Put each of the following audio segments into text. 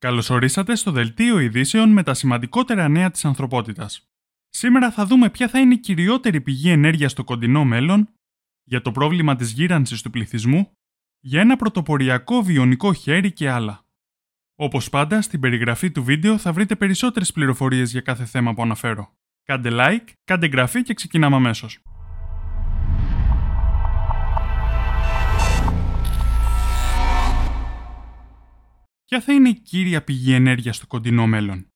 Καλωσορίσατε στο Δελτίο Ειδήσεων με τα σημαντικότερα νέα της ανθρωπότητας. Σήμερα θα δούμε ποια θα είναι η κυριότερη πηγή ενέργειας στο κοντινό μέλλον, για το πρόβλημα της γύρανσης του πληθυσμού, για ένα πρωτοποριακό βιονικό χέρι και άλλα. Όπως πάντα, στην περιγραφή του βίντεο θα βρείτε περισσότερες πληροφορίες για κάθε θέμα που αναφέρω. Κάντε like, κάντε εγγραφή και ξεκινάμε αμέσως. Ποια θα είναι η κύρια πηγή ενέργειας στο κοντινό μέλλον;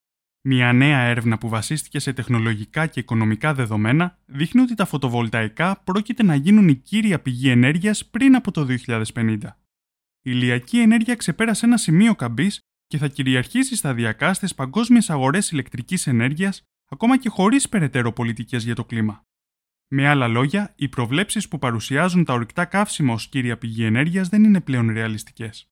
Μια νέα έρευνα που βασίστηκε σε τεχνολογικά και οικονομικά δεδομένα δείχνει ότι τα φωτοβολταϊκά πρόκειται να γίνουν η κύρια πηγή ενέργειας πριν από το 2050. Η ηλιακή ενέργεια ξεπέρασε ένα σημείο καμπής και θα κυριαρχήσει σταδιακά στις παγκόσμιες αγορές ηλεκτρικής ενέργειας, ακόμα και χωρίς περαιτέρω πολιτικές για το κλίμα. Με άλλα λόγια, οι προβλέψεις που παρουσιάζουν τα ορυκτά καύσιμα ως κύρια πηγή ενέργειας δεν είναι πλέον ρεαλιστικές.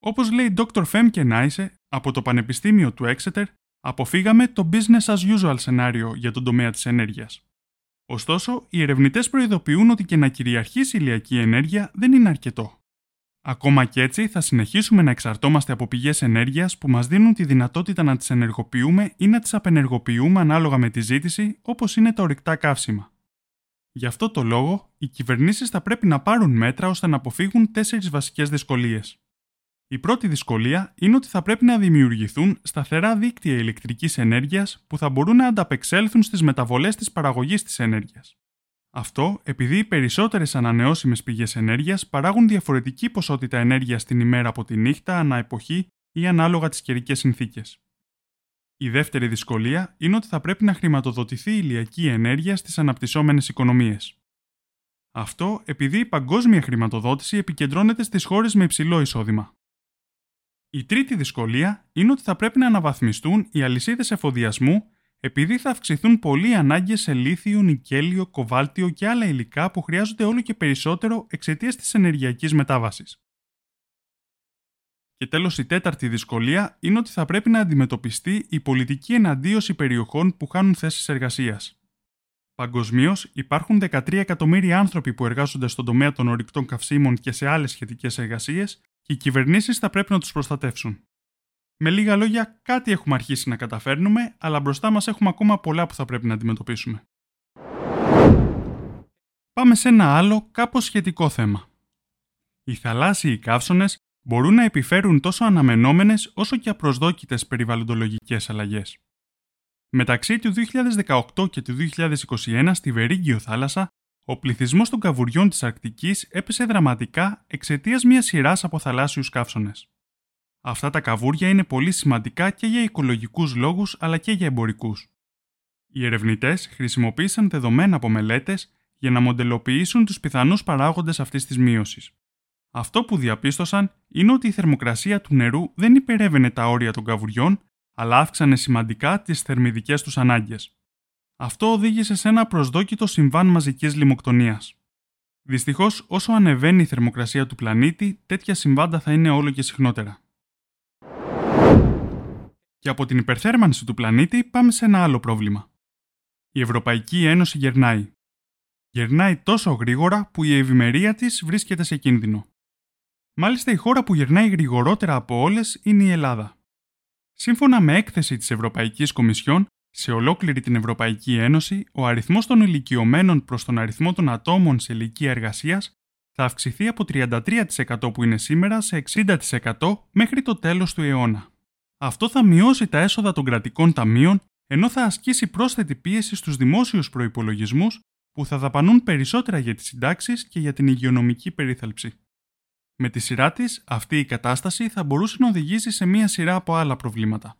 Όπως λέει Dr. Femke Νάισε από το Πανεπιστήμιο του Exeter, αποφύγαμε το business as usual σενάριο για τον τομέα της ενέργειας. Ωστόσο, οι ερευνητές προειδοποιούν ότι και να κυριαρχήσει η ηλιακή ενέργεια δεν είναι αρκετό. Ακόμα και έτσι, θα συνεχίσουμε να εξαρτώμαστε από πηγές ενέργειας που μας δίνουν τη δυνατότητα να τις ενεργοποιούμε ή να τις απενεργοποιούμε ανάλογα με τη ζήτηση, όπως είναι τα ορυκτά καύσιμα. Γι' αυτό το λόγο, οι κυβερνήσεις θα πρέπει να πάρουν μέτρα ώστε να αποφύγουν τέσσερις βασικές δυσκολίες. Η πρώτη δυσκολία είναι ότι θα πρέπει να δημιουργηθούν σταθερά δίκτυα ηλεκτρικής ενέργειας που θα μπορούν να ανταπεξέλθουν στις μεταβολές της παραγωγής της ενέργειας. Αυτό επειδή οι περισσότερες ανανεώσιμες πηγές ενέργειας παράγουν διαφορετική ποσότητα ενέργειας την ημέρα από τη νύχτα, ανά εποχή ή ανάλογα τις καιρικές συνθήκες. Η δεύτερη δυσκολία είναι ότι θα πρέπει να χρηματοδοτηθεί η ηλιακή ενέργεια στις αναπτυσσόμενες οικονομίες. Αυτό επειδή η παγκόσμια χρηματοδότηση επικεντρώνεται στις χώρες με υψηλό εισόδημα. Η τρίτη δυσκολία είναι ότι θα πρέπει να αναβαθμιστούν οι αλυσίδες εφοδιασμού επειδή θα αυξηθούν πολλοί ανάγκες σε λίθιο, νικέλιο, κοβάλτιο και άλλα υλικά που χρειάζονται όλο και περισσότερο εξαιτίας της ενεργειακής μετάβασης. Και τέλος, η τέταρτη δυσκολία είναι ότι θα πρέπει να αντιμετωπιστεί η πολιτική εναντίωση περιοχών που χάνουν θέσεις εργασίας. Παγκοσμίως, υπάρχουν 13 εκατομμύρια άνθρωποι που εργάζονται στον τομέα των ορυκτών καυσίμων και σε άλλες σχετικές εργασίες και οι κυβερνήσεις θα πρέπει να τους προστατεύσουν. Με λίγα λόγια, κάτι έχουμε αρχίσει να καταφέρνουμε, αλλά μπροστά μας έχουμε ακόμα πολλά που θα πρέπει να αντιμετωπίσουμε. Πάμε σε ένα άλλο, κάπως σχετικό θέμα. Οι θαλάσσιοι καύσονες μπορούν να επιφέρουν τόσο αναμενόμενες όσο και απροσδόκητες περιβαλλοντολογικές αλλαγές. Μεταξύ του 2018 και του 2021 στη Βερίγκιο θάλασσα ο πληθυσμός των καβουριών της Αρκτικής έπεσε δραματικά εξαιτίας μιας σειράς από θαλάσσιους καύσονες. Αυτά τα καβούρια είναι πολύ σημαντικά και για οικολογικούς λόγους αλλά και για εμπορικούς. Οι ερευνητές χρησιμοποίησαν δεδομένα από μελέτες για να μοντελοποιήσουν τους πιθανούς παράγοντες αυτής της μείωσης. Αυτό που διαπίστωσαν είναι ότι η θερμοκρασία του νερού δεν υπερεύαινε τα όρια των καβουριών, αλλά αύξανε σημαντικά τις θερμιδικές τους ανάγκες. Αυτό οδήγησε σε ένα προσδόκητο συμβάν μαζικής λιμοκτονίας. Δυστυχώς, όσο ανεβαίνει η θερμοκρασία του πλανήτη, τέτοια συμβάντα θα είναι όλο και συχνότερα. Και από την υπερθέρμανση του πλανήτη πάμε σε ένα άλλο πρόβλημα. Η Ευρωπαϊκή Ένωση γερνάει. Γερνάει τόσο γρήγορα που η ευημερία της βρίσκεται σε κίνδυνο. Μάλιστα, η χώρα που γερνάει γρηγορότερα από όλες είναι η Ελλάδα. Σύμφωνα με έκθεση της Ευρωπαϊκής Κομισιόν, σε ολόκληρη την Ευρωπαϊκή Ένωση, ο αριθμός των ηλικιωμένων προς τον αριθμό των ατόμων σε ηλικία εργασίας θα αυξηθεί από 33% που είναι σήμερα σε 60% μέχρι το τέλος του αιώνα. Αυτό θα μειώσει τα έσοδα των κρατικών ταμείων, ενώ θα ασκήσει πρόσθετη πίεση στους δημόσιους προϋπολογισμούς που θα δαπανούν περισσότερα για τις συντάξεις και για την υγειονομική περίθαλψη. Με τη σειρά της, αυτή η κατάσταση θα μπορούσε να οδηγήσει σε μία σειρά από άλλα προβλήματα.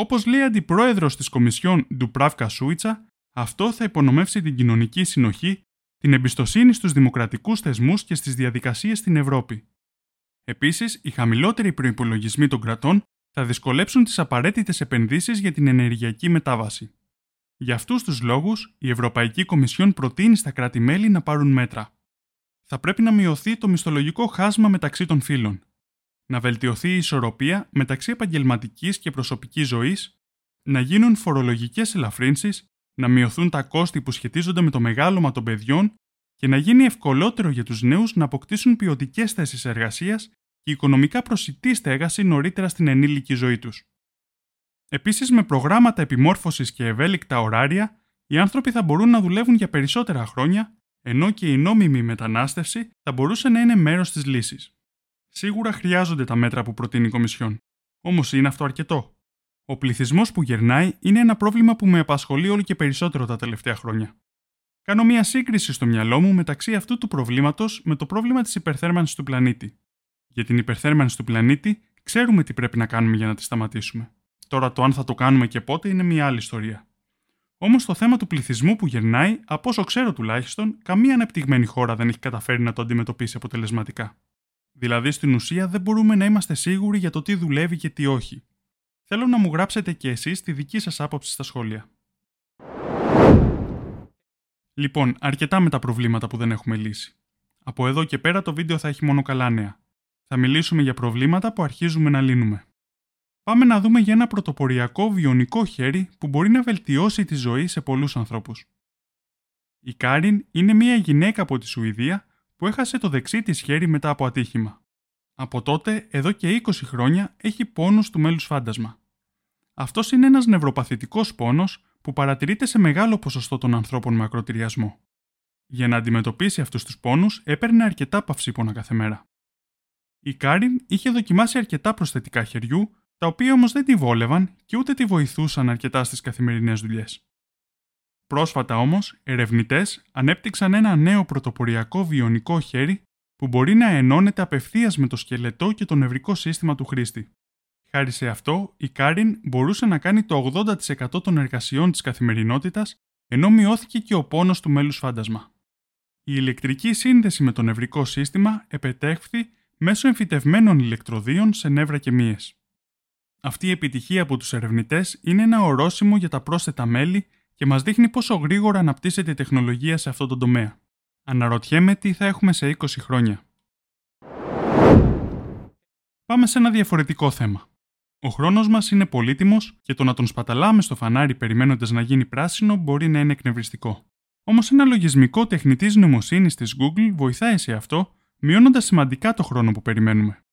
Όπως λέει αντιπρόεδρος της Κομισιόν Ντουπράβκα Σούιτσα, αυτό θα υπονομεύσει την κοινωνική συνοχή, την εμπιστοσύνη στους δημοκρατικούς θεσμούς και στις διαδικασίες στην Ευρώπη. Επίσης, οι χαμηλότεροι προπολογισμοί των κρατών θα δυσκολέψουν τις απαραίτητες επενδύσεις για την ενεργειακή μετάβαση. Για αυτούς τους λόγους, η Ευρωπαϊκή Κομισιόν προτείνει στα κράτη-μέλη να πάρουν μέτρα. Θα πρέπει να μειωθεί το μισθολογικό χάσμα μεταξύ των φύλων, να βελτιωθεί η ισορροπία μεταξύ επαγγελματικής και προσωπικής ζωής, να γίνουν φορολογικές ελαφρύνσεις, να μειωθούν τα κόστη που σχετίζονται με το μεγάλωμα των παιδιών και να γίνει ευκολότερο για τους νέους να αποκτήσουν ποιοτικές θέσεις εργασίας και οικονομικά προσιτή στέγαση νωρίτερα στην ενήλικη ζωή τους. Επίσης, με προγράμματα επιμόρφωσης και ευέλικτα ωράρια, οι άνθρωποι θα μπορούν να δουλεύουν για περισσότερα χρόνια, ενώ και η νόμιμη μετανάστευση θα μπορούσε να είναι μέρος της λύσης. Σίγουρα χρειάζονται τα μέτρα που προτείνει η Κομισιόν. Όμως είναι αυτό αρκετό. Ο πληθυσμός που γερνάει είναι ένα πρόβλημα που με απασχολεί όλο και περισσότερο τα τελευταία χρόνια. Κάνω μια σύγκριση στο μυαλό μου μεταξύ αυτού του προβλήματος με το πρόβλημα της υπερθέρμανσης του πλανήτη. Για την υπερθέρμανση του πλανήτη, ξέρουμε τι πρέπει να κάνουμε για να τη σταματήσουμε. Τώρα το αν θα το κάνουμε και πότε είναι μια άλλη ιστορία. Όμως το θέμα του πληθυσμού που γερνάει, από όσο ξέρω τουλάχιστον, καμία ανεπτυγμένη χώρα δεν έχει καταφέρει να το αντιμετωπίσει αποτελεσματικά. Δηλαδή στην ουσία δεν μπορούμε να είμαστε σίγουροι για το τι δουλεύει και τι όχι. Θέλω να μου γράψετε και εσείς τη δική σας άποψη στα σχόλια. Λοιπόν, αρκετά με τα προβλήματα που δεν έχουμε λύσει. Από εδώ και πέρα το βίντεο θα έχει μόνο καλά νέα. Θα μιλήσουμε για προβλήματα που αρχίζουμε να λύνουμε. Πάμε να δούμε για ένα πρωτοποριακό βιονικό χέρι που μπορεί να βελτιώσει τη ζωή σε πολλούς ανθρώπους. Η Κάριν είναι μια γυναίκα από τη Σουηδία που έχασε το δεξί της χέρι μετά από ατύχημα. Από τότε, εδώ και 20 χρόνια, έχει πόνους του μέλους φάντασμα. Αυτός είναι ένας νευροπαθητικός πόνος που παρατηρείται σε μεγάλο ποσοστό των ανθρώπων με ακροτηριασμό. Για να αντιμετωπίσει αυτούς τους πόνους, έπαιρνε αρκετά παυσίπονα κάθε μέρα. Η Κάριν είχε δοκιμάσει αρκετά προσθετικά χεριού, τα οποία όμως δεν τη βόλευαν και ούτε τη βοηθούσαν αρκετά στις καθημερινές δουλειές. Πρόσφατα όμως, ερευνητές ανέπτυξαν ένα νέο πρωτοποριακό βιονικό χέρι που μπορεί να ενώνεται απευθείας με το σκελετό και το νευρικό σύστημα του χρήστη. Χάρη σε αυτό, η Κάριν μπορούσε να κάνει το 80% των εργασιών της καθημερινότητας, ενώ μειώθηκε και ο πόνος του μέλους φάντασμα. Η ηλεκτρική σύνδεση με το νευρικό σύστημα επετέχθη μέσω εμφυτευμένων ηλεκτροδίων σε νεύρα και μύες. Αυτή η επιτυχία από τους ερευνητές είναι ένα ορόσημο για τα πρόσθετα μέλη και μας δείχνει πόσο γρήγορα αναπτύσσεται η τεχνολογία σε αυτό το τομέα. Αναρωτιέμαι τι θα έχουμε σε 20 χρόνια. Πάμε σε ένα διαφορετικό θέμα. Ο χρόνος μας είναι πολύτιμος και το να τον σπαταλάμε στο φανάρι περιμένοντας να γίνει πράσινο μπορεί να είναι εκνευριστικό. Όμως ένα λογισμικό τεχνητής νοημοσύνης της Google βοηθάει σε αυτό, μειώνοντας σημαντικά το χρόνο που περιμένουμε.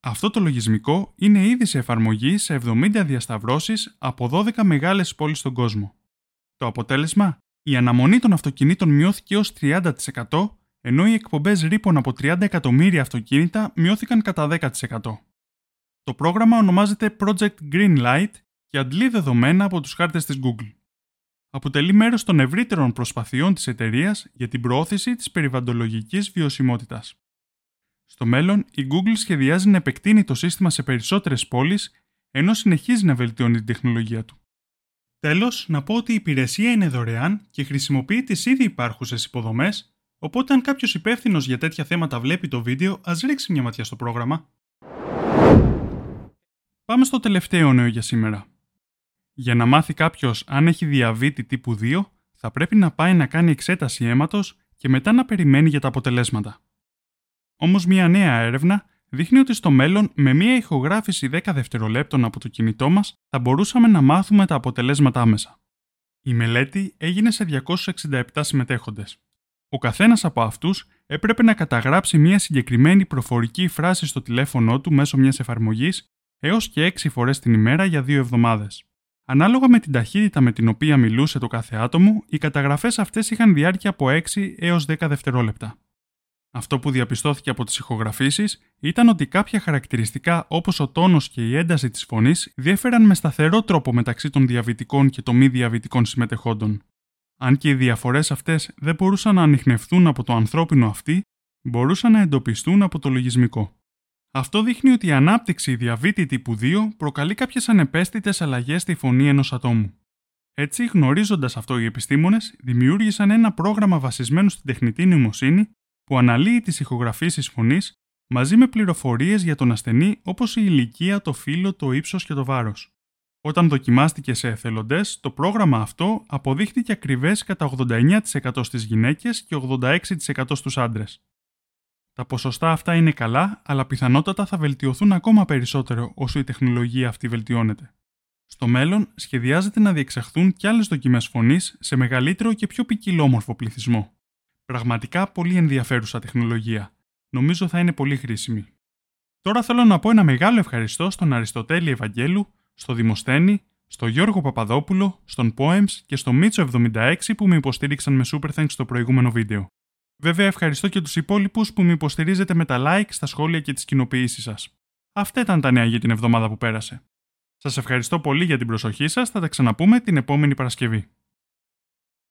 Αυτό το λογισμικό είναι ήδη σε εφαρμογή σε 70 διασταυρώσεις από 12 μεγάλες πόλεις στον κόσμο. Το αποτέλεσμα, η αναμονή των αυτοκινήτων μειώθηκε ως 30%, ενώ οι εκπομπές ρήπων από 30 εκατομμύρια αυτοκίνητα μειώθηκαν κατά 10%. Το πρόγραμμα ονομάζεται Project Greenlight και αντλεί δεδομένα από τους χάρτες της Google. Αποτελεί μέρος των ευρύτερων προσπαθειών της εταιρείας για την προώθηση της περιβαλλοντολογικής βιωσιμότητας. Στο μέλλον, η Google σχεδιάζει να επεκτείνει το σύστημα σε περισσότερες πόλεις, ενώ συνεχίζει να βελτιώνει την τεχνολογία του. Τέλος, να πω ότι η υπηρεσία είναι δωρεάν και χρησιμοποιεί τις ήδη υπάρχουσες υποδομές, οπότε αν κάποιος υπεύθυνος για τέτοια θέματα βλέπει το βίντεο, ας ρίξει μια ματιά στο πρόγραμμα. Πάμε στο τελευταίο νέο για σήμερα. Για να μάθει κάποιος αν έχει διαβήτη τύπου 2, θα πρέπει να πάει να κάνει εξέταση αίματος και μετά να περιμένει για τα αποτελέσματα. Όμως μια νέα έρευνα δείχνει ότι στο μέλλον με μια ηχογράφηση 10 δευτερολέπτων από το κινητό μας θα μπορούσαμε να μάθουμε τα αποτελέσματα άμεσα. Η μελέτη έγινε σε 267 συμμετέχοντες. Ο καθένας από αυτούς έπρεπε να καταγράψει μια συγκεκριμένη προφορική φράση στο τηλέφωνό του μέσω μιας εφαρμογής έως και 6 φορές την ημέρα για 2 εβδομάδες. Ανάλογα με την ταχύτητα με την οποία μιλούσε το κάθε άτομο, οι καταγραφές αυτές είχαν διάρκεια από 6 έως 10 δευτερόλεπτα. Αυτό που διαπιστώθηκε από τις ηχογραφήσεις ήταν ότι κάποια χαρακτηριστικά όπως ο τόνος και η ένταση της φωνής διέφεραν με σταθερό τρόπο μεταξύ των διαβητικών και των μη διαβητικών συμμετεχόντων. Αν και οι διαφορές αυτές δεν μπορούσαν να ανοιχνευτούν από το ανθρώπινο αυτή, μπορούσαν να εντοπιστούν από το λογισμικό. Αυτό δείχνει ότι η ανάπτυξη διαβήτη τύπου 2 προκαλεί κάποιες ανεπαίσθητες αλλαγές στη φωνή ενός ατόμου. Έτσι, γνωρίζοντας αυτό οι επιστήμονες, δημιούργησαν ένα πρόγραμμα βασισμένο στην τεχνητή νοημοσύνη που αναλύει τις ηχογραφήσεις φωνής μαζί με πληροφορίες για τον ασθενή όπως η ηλικία, το φύλλο, το ύψος και το βάρος. Όταν δοκιμάστηκε σε εθελοντές, το πρόγραμμα αυτό αποδείχθηκε ακριβές κατά 89% στις γυναίκες και 86% στους άντρες. Τα ποσοστά αυτά είναι καλά, αλλά πιθανότατα θα βελτιωθούν ακόμα περισσότερο όσο η τεχνολογία αυτή βελτιώνεται. Στο μέλλον, σχεδιάζεται να διεξαχθούν και άλλες δοκιμές φωνής σε μεγαλύτερο και πιο ποικιλόμορφο πληθυσμό. Πραγματικά πολύ ενδιαφέρουσα τεχνολογία. Νομίζω θα είναι πολύ χρήσιμη. Τώρα θέλω να πω ένα μεγάλο ευχαριστώ στον Αριστοτέλη Ευαγγέλου, στο Δημοσθένη, στο Γιώργο Παπαδόπουλο, στον Poems και στο Μίτσο 76 που με υποστήριξαν με Super Thanks στο προηγούμενο βίντεο. Βέβαια, ευχαριστώ και τους υπόλοιπους που με υποστηρίζετε με τα like, στα σχόλια και τις κοινοποιήσεις σας. Αυτά ήταν τα νέα για την εβδομάδα που πέρασε. Σας ευχαριστώ πολύ για την προσοχή σας, θα τα ξαναπούμε την επόμενη Παρασκευή.